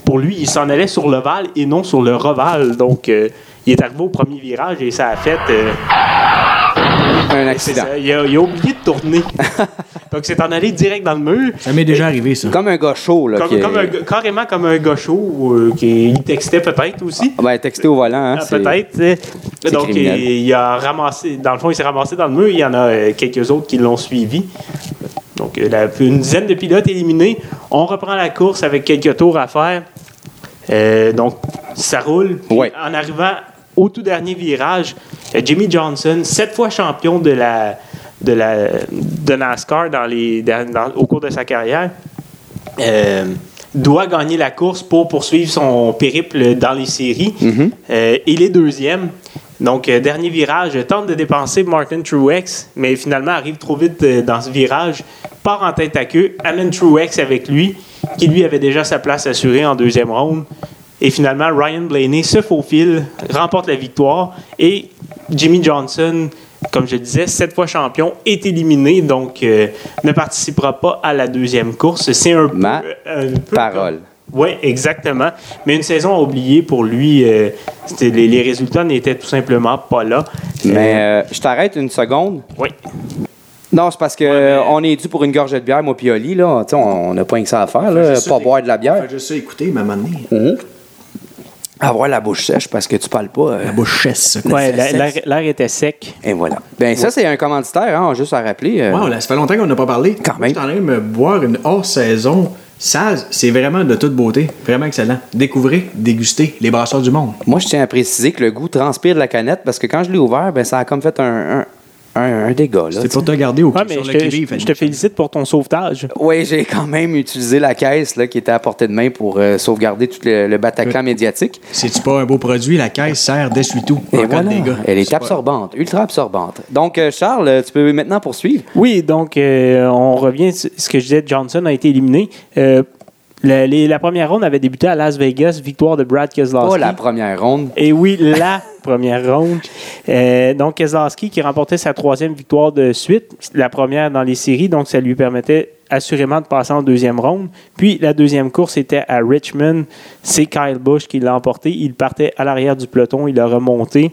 pour lui, il s'en allait sur l'ovale et non sur le roval. Donc, euh, il est arrivé au premier virage et ça a fait. [laughs] Un accident. ça, il, a, il a oublié de tourner. [laughs] Donc, c'est en allé direct dans le mur. Ça m'est déjà arrivé, ça. Comme un gars chaud. Là, Comme, qui est- comme un gars- carrément comme un gars chaud euh, qui il textait peut-être aussi. Ben, texté au volant. Hein, Ah, Peut-être. Donc, il, criminel. il a ramassé, dans le fond, il s'est ramassé dans le mur. Il y en a euh, quelques autres qui l'ont suivi. Donc, euh, la- une dizaine de pilotes éliminés. On reprend la course avec quelques tours à faire. Euh, donc, ça roule. Ouais. En arrivant au tout dernier virage, euh, Jimmy Johnson, sept fois champion de la de la de NASCAR dans les dans- au cours de sa carrière, euh, doit gagner la course pour poursuivre son périple dans les séries. Euh, il est deuxième. Donc, euh, dernier virage, tente de dépenser Martin Truex, mais finalement arrive trop vite euh, dans ce virage, part en tête à queue, amène Truex avec lui, qui lui avait déjà sa place assurée en deuxième ronde. Et finalement, Ryan Blaney se faufile, remporte la victoire, et Jimmy Johnson, comme je le disais, sept fois champion, est éliminé, donc euh, ne participera pas à la deuxième course. C'est un, peu- Ma un peu Parole. oui, exactement. Mais une saison à oublier pour lui, euh, les, les résultats n'étaient tout simplement pas là. Mais euh, je t'arrête une seconde. Oui. Non, c'est parce que euh, on est dû pour une gorgée de bière, moi puis Oli, là. Tu sais, on n'a pas rien que ça à faire, là. Pas boire de la bière. Juste ça écouter, moment donné, Avoir la bouche sèche parce que tu parles pas. euh, la bouche ça. Ouais, la- l'air l'air était sec. Et voilà. Ben, ça, c'est un commanditaire, hein, juste à rappeler. euh, Wow, là, ça fait longtemps qu'on n'a pas parlé. Quand même. Je suis en train de me boire une hors-saison. Ça, c'est vraiment de toute beauté. Vraiment excellent. Découvrez, dégustez les brasseurs du monde. Moi, je tiens à préciser que le goût transpire de la canette parce que quand je l'ai ouvert, ben, ça a comme fait un, un, un- un dégât. Là, C'est pour te garder au Ouais, sur je le te, je- je te félicite pour ton sauvetage. Oui, j'ai quand même utilisé la caisse là, qui était à portée de main pour euh, sauvegarder tout le, le Bataclan médiatique. C'est-tu pas un beau produit? La caisse sert d'essuie-tout. Et en cas de voilà. dégâts. Elle est pas- absorbante, ultra absorbante. Donc, euh, Charles, tu peux maintenant poursuivre. Oui, donc euh, on revient ce que je disais, Johnson a été éliminé. Le- les- la première ronde avait débuté à Las Vegas, victoire de Brad Keselowski. Pas la première ronde. Et oui, la [laughs] première ronde. Euh, donc, Keselowski qui remportait sa troisième victoire de suite, la première dans les séries, donc ça lui permettait assurément de passer en deuxième ronde. Puis, la deuxième course était à Richmond. C'est Kyle Busch qui l'a emporté. Il partait à l'arrière du peloton, il a remonté.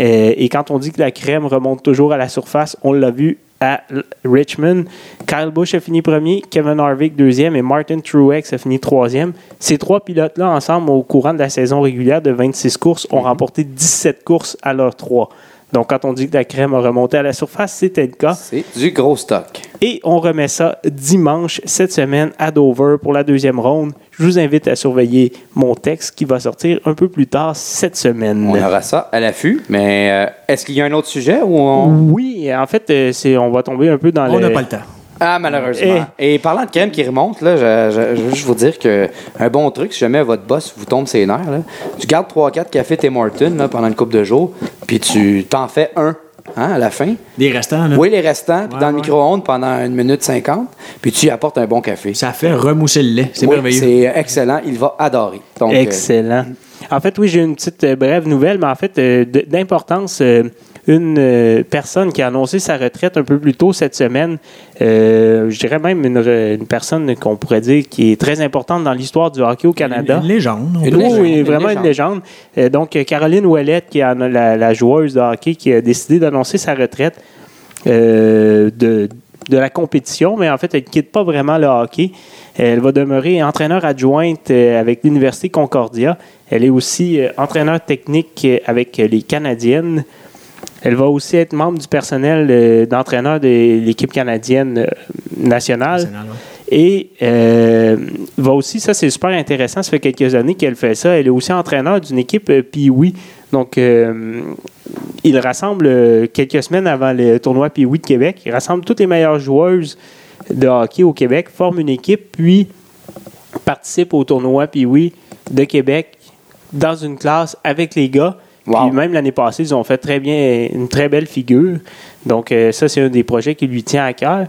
Euh, et quand on dit que la crème remonte toujours à la surface, on l'a vu à Richmond. Kyle Busch a fini premier, Kevin Harvick deuxième et Martin Truex a fini troisième. Ces trois pilotes-là, ensemble, au courant de la saison régulière de 26 courses, ont remporté 17 courses à leurs trois. Donc, quand on dit que la crème a remonté à la surface, c'était le cas. C'est du gros stock. Et on remet ça dimanche cette semaine à Dover pour la deuxième ronde. Je vous invite à surveiller mon texte qui va sortir un peu plus tard cette semaine. On aura ça à l'affût. Mais euh, est-ce qu'il y a un autre sujet ou on... Oui, en fait, euh, c'est, on va tomber un peu dans On le... n'a pas le temps. Ah, malheureusement. Et parlant de crème qui remonte, là, je, je- je veux juste vous dire que un bon truc, si jamais votre boss vous tombe ses nerfs, là, tu gardes 3-4 cafés Tim Hortons là, pendant une couple de jours, puis tu t'en fais un hein, à la fin. Des restants, là. Oui, les restants, puis Ouais, dans le ouais. micro-ondes pendant une minute 50, puis tu y apportes un bon café. Ça fait remousser le lait. C'est Oui, merveilleux. C'est excellent. Il va adorer. Donc, euh, Excellent. En fait, oui, j'ai une petite euh, brève nouvelle, mais en fait, euh, d'importance, euh, une euh, personne qui a annoncé sa retraite un peu plus tôt cette semaine, euh, je dirais même une, re- une personne qu'on pourrait dire qui est très importante dans l'histoire du hockey au Canada. Une légende. Une légende, oui, une vraiment une légende. Euh, donc, euh, Caroline Ouellette, qui est la, la joueuse de hockey, qui a décidé d'annoncer sa retraite euh, de, de la compétition, mais en fait, elle ne quitte pas vraiment le hockey. Elle va demeurer entraîneur adjointe euh, avec l'Université Concordia. Elle est aussi euh, entraîneur technique euh, avec euh, les Canadiennes. Elle va aussi être membre du personnel euh, d'entraîneur de l'équipe canadienne euh, nationale. National, ouais. Et euh, va aussi, ça c'est super intéressant, ça fait quelques années qu'elle fait ça. Elle est aussi entraîneur d'une équipe Pee-Wee. Donc, euh, il rassemble quelques semaines avant le tournoi Pee-Wee de Québec. Il rassemble toutes les meilleures joueuses de hockey au Québec, forme une équipe, puis participe au tournoi Pee-Wee de Québec dans une classe avec les gars. Wow. Puis même l'année passée, ils ont fait très bien, une très belle figure. Donc, euh, ça, c'est un des projets qui lui tient à cœur.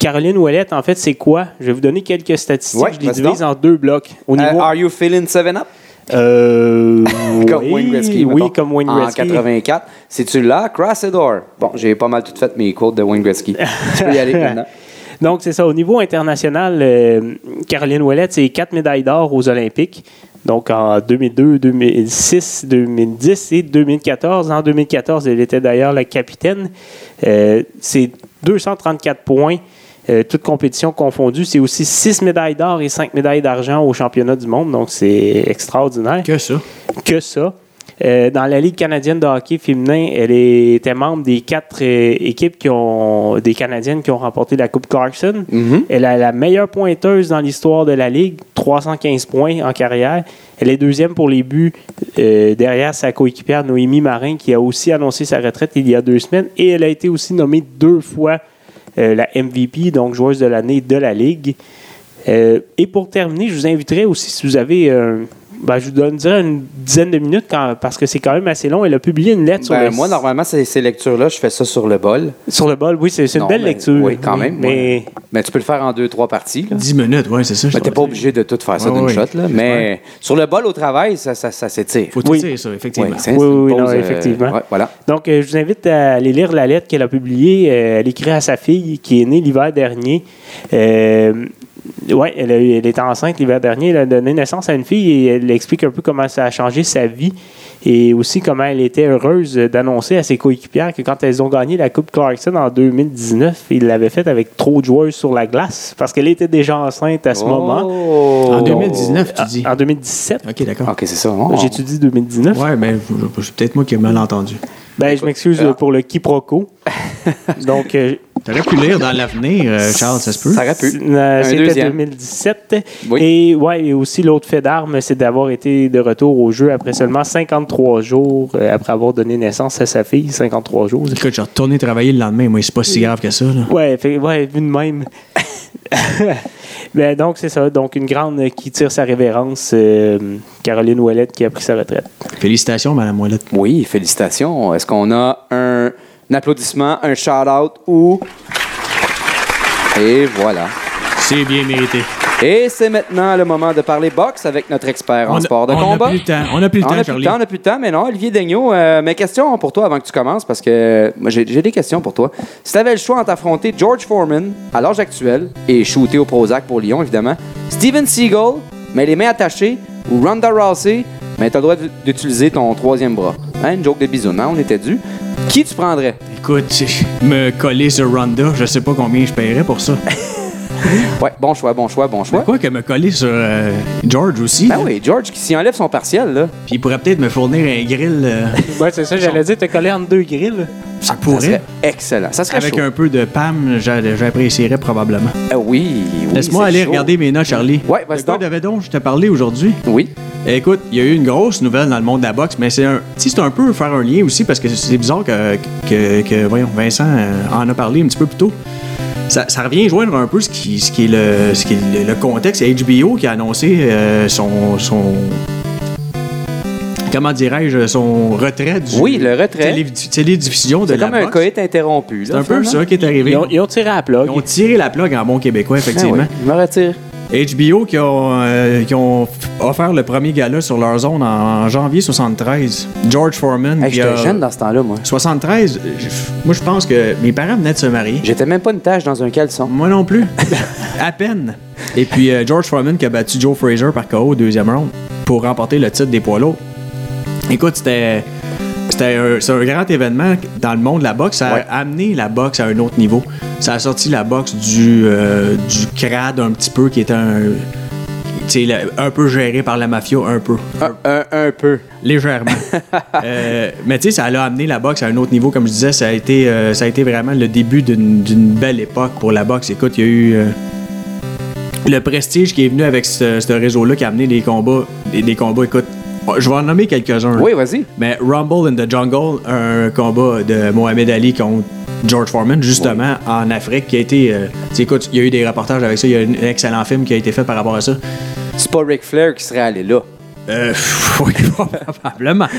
Caroline Ouellette, en fait, c'est quoi? Je vais vous donner quelques statistiques. Ouais, je les divise en deux blocs. Au euh, niveau, are you feeling 7-up? euh, [laughs] Comme oui, Wayne Gretzky. Oui, mettons, comme Wayne En Gretzky. 84. C'est-tu là? Cross the door? Bon, j'ai pas mal tout fait mes quotes de Wayne Gretzky. [laughs] tu peux y aller maintenant. Donc, c'est ça. Au niveau international, euh, Caroline Ouellette, c'est quatre médailles d'or aux Olympiques. Donc, en 2002, 2006, 2010 et 2014. En 2014, elle était d'ailleurs la capitaine. Euh, c'est 234 points, euh, toutes compétitions confondues. C'est aussi six médailles d'or et cinq médailles d'argent au championnat du monde. Donc, c'est extraordinaire Que ça. que ça. Euh, dans la Ligue canadienne de hockey féminin, elle était membre des quatre euh, équipes qui ont, des Canadiennes qui ont remporté la Coupe Clarkson. Mhm. Elle a la meilleure pointeuse dans l'histoire de la Ligue, 315 points en carrière. Elle est deuxième pour les buts euh, derrière sa coéquipière Noémie Marin, qui a aussi annoncé sa retraite il y a deux semaines. Et elle a été aussi nommée deux fois la MVP, donc joueuse de l'année de la Ligue. Et pour terminer, je vous inviterai aussi, si vous avez, ben, je vous donne dirais une dizaine de minutes quand- parce que c'est quand même assez long. Elle a publié une lettre sur, Ben, le, moi, normalement, ces, ces lectures-là, je fais ça sur le bol. sur le bol. Oui, c'est une Non, belle mais- lecture. oui, quand même, Mais Mais tu peux le faire en deux, trois parties. Là. 10 minutes, oui, c'est ça. Mais t'es pas obligé de tout faire ça Ouais, d'une ouais. shot. Là. Mais sur le bol au travail, ça, ça, ça s'étire. Faut tout Oui. dire, ça, effectivement. Oui, oui, non, euh, effectivement. ouais, voilà. Donc, euh, je vous invite à aller lire la lettre qu'elle a publiée. Euh, elle écrit à sa fille qui est née l'hiver dernier. Ouais, elle, elle était enceinte l'hiver dernier. Elle a donné naissance à une fille et elle explique un peu comment ça a changé sa vie et aussi comment elle était heureuse d'annoncer à ses coéquipières que quand elles ont gagné la Coupe Clarkson en 2019, ils l'avaient faite avec trop de joueuses sur la glace parce qu'elle était déjà enceinte à ce moment. Oh. En 2019, tu dis? En 2017. OK, d'accord. OK, c'est ça. Oh. J'ai-tu dit 2019? Ouais, mais je- c'est peut-être moi qui ai mal entendu. Ben, je m'excuse Ah. euh, pour le quiproquo. [laughs] Donc, euh, T'aurais pu lire dans l'avenir, euh, Charles, ça se peut? Ça aurait pu. C'était deuxième. 2017. Oui. Et, ouais, et aussi, l'autre fait d'armes, c'est d'avoir été de retour au jeu après seulement 53 jours, euh, après avoir donné naissance à sa fille, 53 jours. Écoute, je suis retourné travailler le lendemain. Moi, c'est pas si grave que ça. Là. Ouais, fait, ouais, vu de même. [laughs] [laughs] Ben, donc, c'est ça. Donc, une grande qui tire sa révérence, euh, Caroline Ouellette, qui a pris sa retraite. Félicitations, Madame Ouellette. Oui, félicitations. Est-ce qu'on a un, un applaudissement, un shout-out ou? Et voilà. C'est bien mérité. Et c'est maintenant le moment de parler boxe avec notre expert en On a- sport de on a combat. plus le temps. On a plus le On temps, a plus le temps, on n'a plus le temps, mais non, Olivier Daigneault, euh, mes questions pour toi avant que tu commences, parce que euh, moi, j'ai des questions pour toi. Si tu avais le choix entre affronter George Foreman à l'âge actuel et shooter au Prozac pour Lyon, évidemment, Steven Seagal, mais les mains attachées, ou Ronda Rousey, mais tu as le droit d'utiliser ton troisième bras. Hein, une joke de bisounours, hein, on était dû. Qui tu prendrais? Écoute, me coller sur Ronda, je sais pas combien je paierais pour ça. [laughs] Ouais, bon choix, bon choix, bon choix. Quoi que me coller sur euh, George aussi. Ben oui, George qui s'y enlève son partiel, là. Puis il pourrait peut-être me fournir un grill. euh, Ouais, c'est ça, j'allais dire, t'as collé entre deux grilles. ça Ça pourrait. serait excellent. Ça serait Avec chaud. un peu de Pam, j'a- j'apprécierais probablement. Ah oui, oui, Laisse-moi c'est aller chaud. regarder mes notes, Charlie. Ouais, vas-y gars donc. de Vedon, je t'ai parlé aujourd'hui? Oui. Écoute, il y a eu une grosse nouvelle dans le monde de la boxe, mais c'est un, tu sais, c'est un peu faire un lien aussi parce que c'est bizarre que, que, que, voyons, Vincent euh, en a parlé un petit peu plus tôt. Ça, ça revient joindre un peu ce qui, ce qui est, le, ce qui est le, le contexte. C'est HBO qui a annoncé euh, son, son. Comment dirais-je, son retrait du. Oui, le retrait. télé- télédiffusion de C'est la comme un coït interrompu. C'est un peu ça qui est arrivé. Ils ont, ils ont tiré la plug. Ils ont tiré la plug en bon québécois, Ah effectivement. oui, je me retire. HBO qui ont, euh, qui ont f- offert le premier gala sur leur zone en, janvier 73. George Foreman. Hey, qui a- J'étais jeune dans ce temps-là, moi. 73, euh, moi je pense que mes parents venaient de se marier. J'étais même pas une tache dans un caleçon. Moi non plus. [laughs] à peine. Et puis euh, George Foreman qui a battu Joe Fraser par KO au deuxième round pour remporter le titre des poids lourds. Écoute, c'était. C'était un, c'est un grand événement dans le monde de la boxe. Ça a Ouais. amené la boxe à un autre niveau. Ça a sorti la boxe du, euh, du crade un petit peu, qui était un, un peu géré par la mafia, un peu. Un, un- un peu. Légèrement. [laughs] Euh, mais tu sais, ça l'a amené la boxe à un autre niveau. Comme je disais, ça a été, euh, ça a été vraiment le début d'une d'une belle époque pour la boxe. Écoute, il y a eu le prestige qui est venu avec ce, ce réseau-là qui a amené des combats. Des, des combats, écoute, je vais en nommer quelques-uns. Oui, vas-y. Mais Rumble in the Jungle, un combat de Mohamed Ali contre George Foreman, justement, en Afrique, qui a été. euh, écoute, il y a eu des reportages avec ça. Il y a un excellent film qui a été fait par rapport à ça. C'est pas Ric Flair qui serait allé là. Euh, [laughs] oui, probablement. [laughs]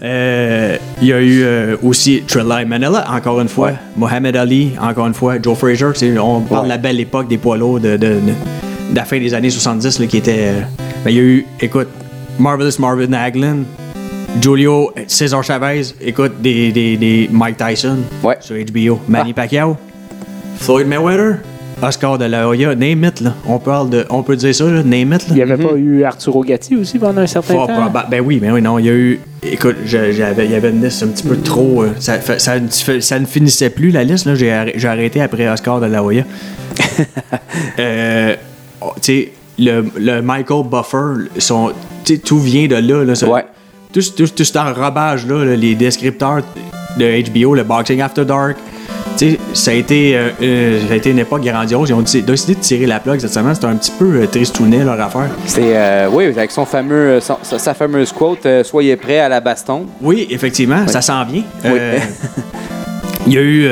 Euh, Il y a eu euh, aussi Trilai Manila, encore une fois. Ouais. Mohamed Ali, encore une fois. Joe Frazier, c'est- on parle de la belle époque des poids lourds de, de- de- de la fin des années 70 là, qui était. euh, ben, il y a eu, écoute, Marvelous Marvin Haglin, Julio César Chavez, écoute, des, des, des Mike Tyson Ouais. sur HBO, Manny Pacquiao, Floyd Mayweather, Oscar de la Hoya, name it, là. On, parle de, on peut dire ça, là, name it. Là. Il n'y avait pas eu Arturo Gatti aussi pendant un certain Fort temps? Ben oui, ben oui, non, il y a eu. Écoute, je- j'avais, il y avait une liste un petit peu trop. euh, ça, ça, ne fait- ça ne finissait plus la liste, là. J'ai, arr- j'ai arrêté après Oscar de la Hoya. [laughs] euh, oh, tu sais, le, le Michael Buffer, son, tout vient de là. là ça- Ouais. Tout, tout, tout cet enrobage-là, là, les descripteurs de HBO, le Boxing After Dark. tu sais, Ça a, été, euh, euh, ça a été une époque grandiose. Ils ont décidé de tirer la plug cette semaine. C'était un petit peu euh, tristounet leur affaire. C'est, euh, oui, avec son fameux, son- sa, fameuse quote Soyez prêts à la baston. Oui, effectivement, ça s'en vient. Oui. [laughs] Il y a eu,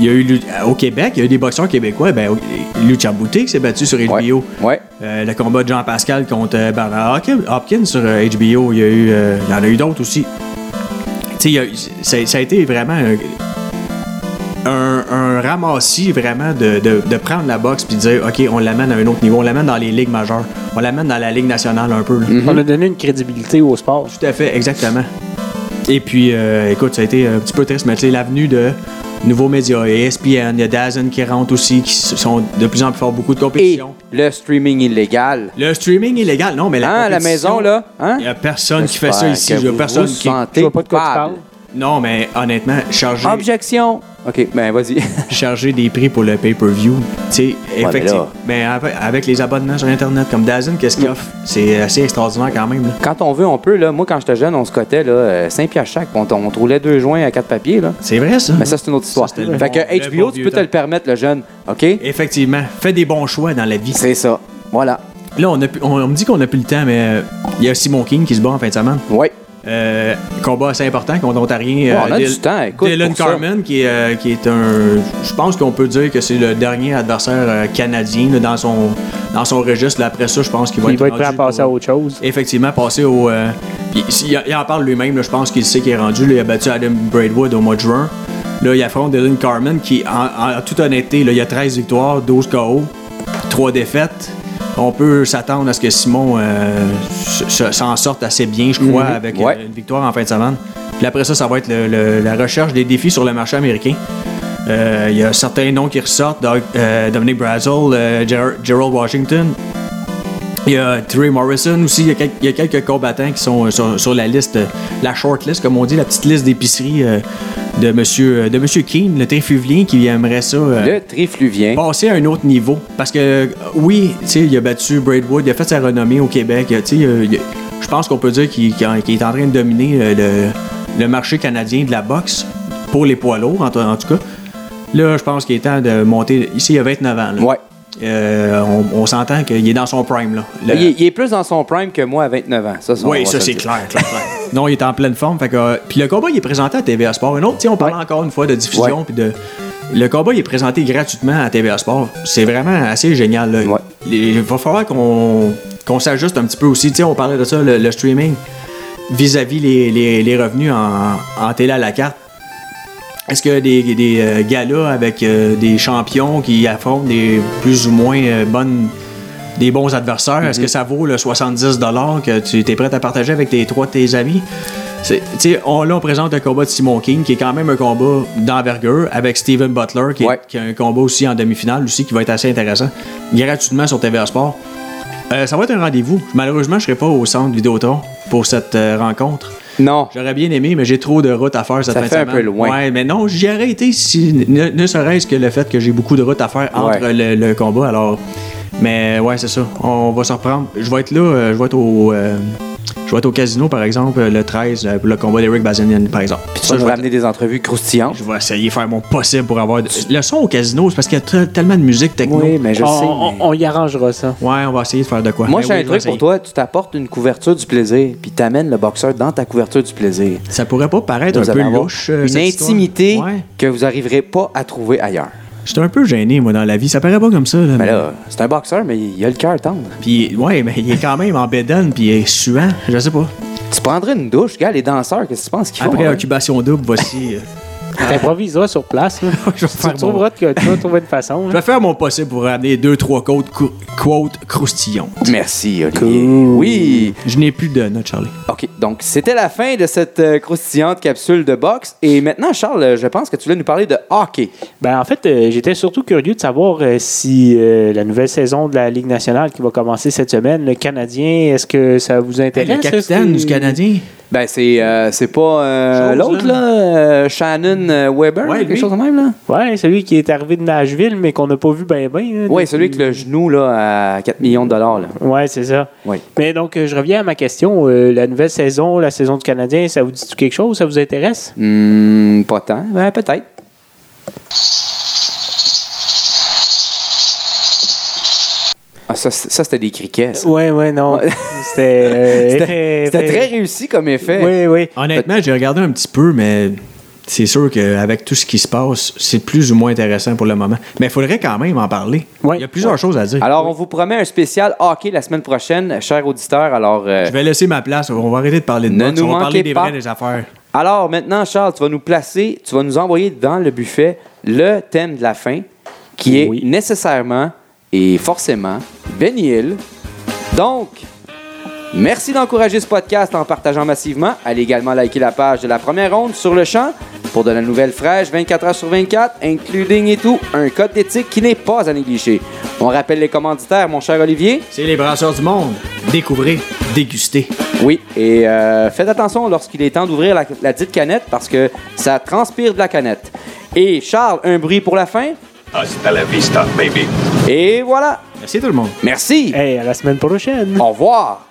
il y a eu au Québec, il y a eu des boxeurs québécois. Ben, Lucien Boutique s'est battu sur HBO. Ouais. ouais. Euh, le combat de Jean Pascal contre euh, Bernard Hopkins, sur euh, HBO. Il y, a eu, euh, il y en a eu d'autres aussi. Tu sais, il y a- ça, ça a été vraiment un, un, un ramassis vraiment de, de, de prendre la boxe puis de dire OK, on l'amène à un autre niveau, on l'amène dans les ligues majeures, on l'amène dans la ligue nationale un peu. là. On a donné une crédibilité au sport. Tout à fait, exactement. Et puis, euh, écoute, ça a été un petit peu triste, mais tu sais, l'avenue de nouveaux médias, il y a ESPN, il y a Dazen qui rentre aussi, qui sont de plus en plus forts, beaucoup de Et compétition. le streaming illégal. Le streaming illégal, non, mais la Hein, à la maison, là? Hein? Il n'y a personne qui fait ça ici. Il y a personne vous qui. Je vois pas de quoi tu parles. Non, mais honnêtement, charger, Objection. OK, ben vas-y. [laughs] charger des prix pour le pay-per-view, tu sais, mais effectivement. là- Mais avec, avec les abonnements sur Internet, comme Dazen, qu'est-ce qu'il offre? C'est assez extraordinaire quand même. là. Quand on veut, on peut. Là. Moi, quand j'étais jeune, on se cotait là, euh, 5 piastres chaque. On, on roulait deux joints à quatre papiers. Là. C'est vrai, ça? Mais ça, c'est une autre histoire. Ça, fait bon- que HBO, bon tu peux te le permettre, le jeune. OK? Effectivement. Fais des bons choix dans la vie. C'est ça. Voilà. Là, on, a pu- on, on me dit qu'on n'a plus le temps, mais euh, il y a Simon King qui se bat en fin de semaine. Oui. Euh, combat assez important contre Ontarien. Bon, on a Dil- du temps, écoute, Dylan ça. Carmen, qui est, euh, qui est un. Je pense qu'on peut dire que c'est le dernier adversaire euh, canadien là, dans, son, dans son registre. Là, après ça, je pense qu'il va Il être va être prêt à passer pour- à autre chose. Effectivement, passer au. euh, il, il- il en parle lui-même, je pense qu'il sait qu'il est rendu. là, il a battu Adam Braidwood au mois de juin. Là, il affronte Dylan Carmen qui, en, en toute honnêteté, là, il a 13 victoires, 12 KO, trois défaites. On peut s'attendre à ce que Simon euh, s'en sorte assez bien, je crois, Mhm. avec Ouais. euh, une victoire en fin de semaine. Puis après ça, ça va être le- le- la recherche des défis sur le marché américain. Euh, Il y a certains noms qui ressortent, Doug- Dominic Brazel, Ger- Gerald Washington. Il y a Trey Morrison aussi. Il y a, y quelques combattants qui sont euh, sur, sur la liste, euh, la short list, comme on dit, la petite liste d'épicerie euh, de Monsieur, de Monsieur Keane, le trifluvien, qui aimerait ça. Le trifluvien. passer à un autre niveau. Parce que, oui, tu sais, il a battu Braidwood, il a fait sa renommée au Québec. Tu sais, il- je pense qu'on peut dire qu'il est en train de dominer le, le marché canadien de la boxe pour les poids lourds, en, tout- en tout cas. Là, je pense qu'il est temps de monter. Ici, il a 29 ans. là. Ouais. Euh, on on s'entend qu'il est dans son prime. Là. Le- Il, est, il est plus dans son prime que moi à 29 ans. Ça, oui, ça c'est clair, clair, clair. [laughs] non, il est en pleine forme. Fait que, euh, puis le combat, il est présenté à TVA Sport. Un autre, on parle Ouais. encore une fois de diffusion. Puis de... Le combat, il est présenté gratuitement à TVA Sport. C'est vraiment assez génial. là. Ouais. Il va falloir qu'on s'ajuste un petit peu aussi. On parlait de ça, le, le streaming, vis-à-vis les, les- les revenus en, en télé à la carte. Est-ce que des, des euh, galas avec euh, des champions qui affrontent des plus ou moins euh, bonnes des bons adversaires, est-ce que ça vaut le 70 que tu es prêt à partager avec tes trois de tes amis? On, là, on présente le combat de Simon King, qui est quand même un combat d'envergure, avec Steven Butler, qui, est- qui a un combat aussi en demi-finale, aussi, qui va être assez intéressant, gratuitement sur TVA Sport. Euh, ça va être un rendez-vous. Malheureusement, je serai pas au centre Vidéotron pour cette euh, rencontre. Non. J'aurais bien aimé, mais j'ai trop de routes à faire cette Ça fin fait de un peu loin. Ouais, mais non, j'y aurais été si ne, ne serait-ce que le fait que j'ai beaucoup de routes à faire entre Ouais. le, le combat. Alors, mais ouais, c'est ça. On va se reprendre. Je vais être là. euh, Je vais être au. euh, je vais être au casino, par exemple, le 13, euh, pour le combat d'Eric Bazinian, par exemple. Tu Ça, je vais, ramener des entrevues croustillantes. je vais essayer de faire mon possible pour avoir. Le son au casino, c'est parce qu'il y a tellement de musique techno. Oui, mais je on, sais. on- mais- on y arrangera ça. Ouais, on va essayer de faire de quoi. Moi, Mais j'ai oui, un truc pour toi. Tu t'apportes une couverture du plaisir, puis t'amènes le boxeur dans ta couverture du plaisir. Ça pourrait pas paraître Vous un peu louche. euh, Une intimité Ouais. que vous n'arriverez pas à trouver ailleurs. Je suis un peu gêné, moi, dans la vie. Ça paraît pas comme ça. Là, Mais là, c'est un boxeur, mais il a le cœur tendre. Puis, ouais, mais il est quand même en bédane, puis il est suant. Je sais pas. Tu prendrais une douche, gars, les danseurs, qu'est-ce que tu penses qu'ils font? Après hein? occupation double, voici. T'improviseras sur place. [laughs] je, vais tu faire mon, trouveras que tu vas trouver une façon. je là. vais faire mon possible pour ramener deux, trois quotes, cou- quotes croustillantes. Merci, Olivier. Oui. Je n'ai plus de notes, Charlie. OK, donc c'était la fin de cette euh, croustillante capsule de boxe. Et maintenant, Charles, euh, je pense que tu voulais nous parler de hockey. Ben, en fait, euh, j'étais surtout curieux de savoir euh, si euh, la nouvelle saison de la Ligue nationale qui va commencer cette semaine, le Canadien, est-ce que ça vous Hey, intéresse? le capitaine du Canadien. Ben, c'est euh, c'est pas euh, Chose, l'autre, là. là, euh, Shannon euh, Weber, Ouais, quelque lui. chose de même, là? Ouais, celui qui est arrivé de Nashville, mais qu'on n'a pas vu bien, bien. Oui, celui avec le genou, là, à 4 millions de dollars, là. Ouais, c'est ça. Oui. Mais donc, euh, je reviens à ma question. Euh, la nouvelle saison, la saison du Canadien, ça vous dit quelque chose? Ça vous intéresse? Hmm, pas tant. Ben, peut-être. Ah, ça, ça, c'était des criquets, ça. Ouais, ouais, non. Ouais. [laughs] C'était. euh, C'était [laughs] c'était très réussi comme effet. Oui, oui. Honnêtement, j'ai regardé un petit peu, mais c'est sûr qu'avec tout ce qui se passe, c'est plus ou moins intéressant pour le moment. Mais il faudrait quand même en parler. Il y a plusieurs choses à dire. Alors, on vous promet un spécial hockey la semaine prochaine, chers auditeurs. Alors, euh, Je vais laisser ma place. On va arrêter de parler de Ne nous On va parler des pas. vraies des affaires. alors maintenant, Charles, tu vas nous placer, tu vas nous envoyer dans le buffet le thème de la fin, qui est nécessairement et forcément Benny Hill. Donc, merci d'encourager ce podcast en partageant massivement. Allez également liker la page de la première ronde sur le champ pour de la nouvelle fraîche 24 heures sur 24, including et tout, un code d'éthique qui n'est pas à négliger. On rappelle les commanditaires, mon cher Olivier. C'est les brasseurs du monde. Découvrez, dégustez. Oui, et euh, faites attention lorsqu'il est temps d'ouvrir la, la dite canette parce que ça transpire de la canette. Et Charles, un bruit pour la fin? Hasta la vista, baby. Et voilà. Merci tout le monde. Merci. Hey, à la semaine prochaine. Au revoir.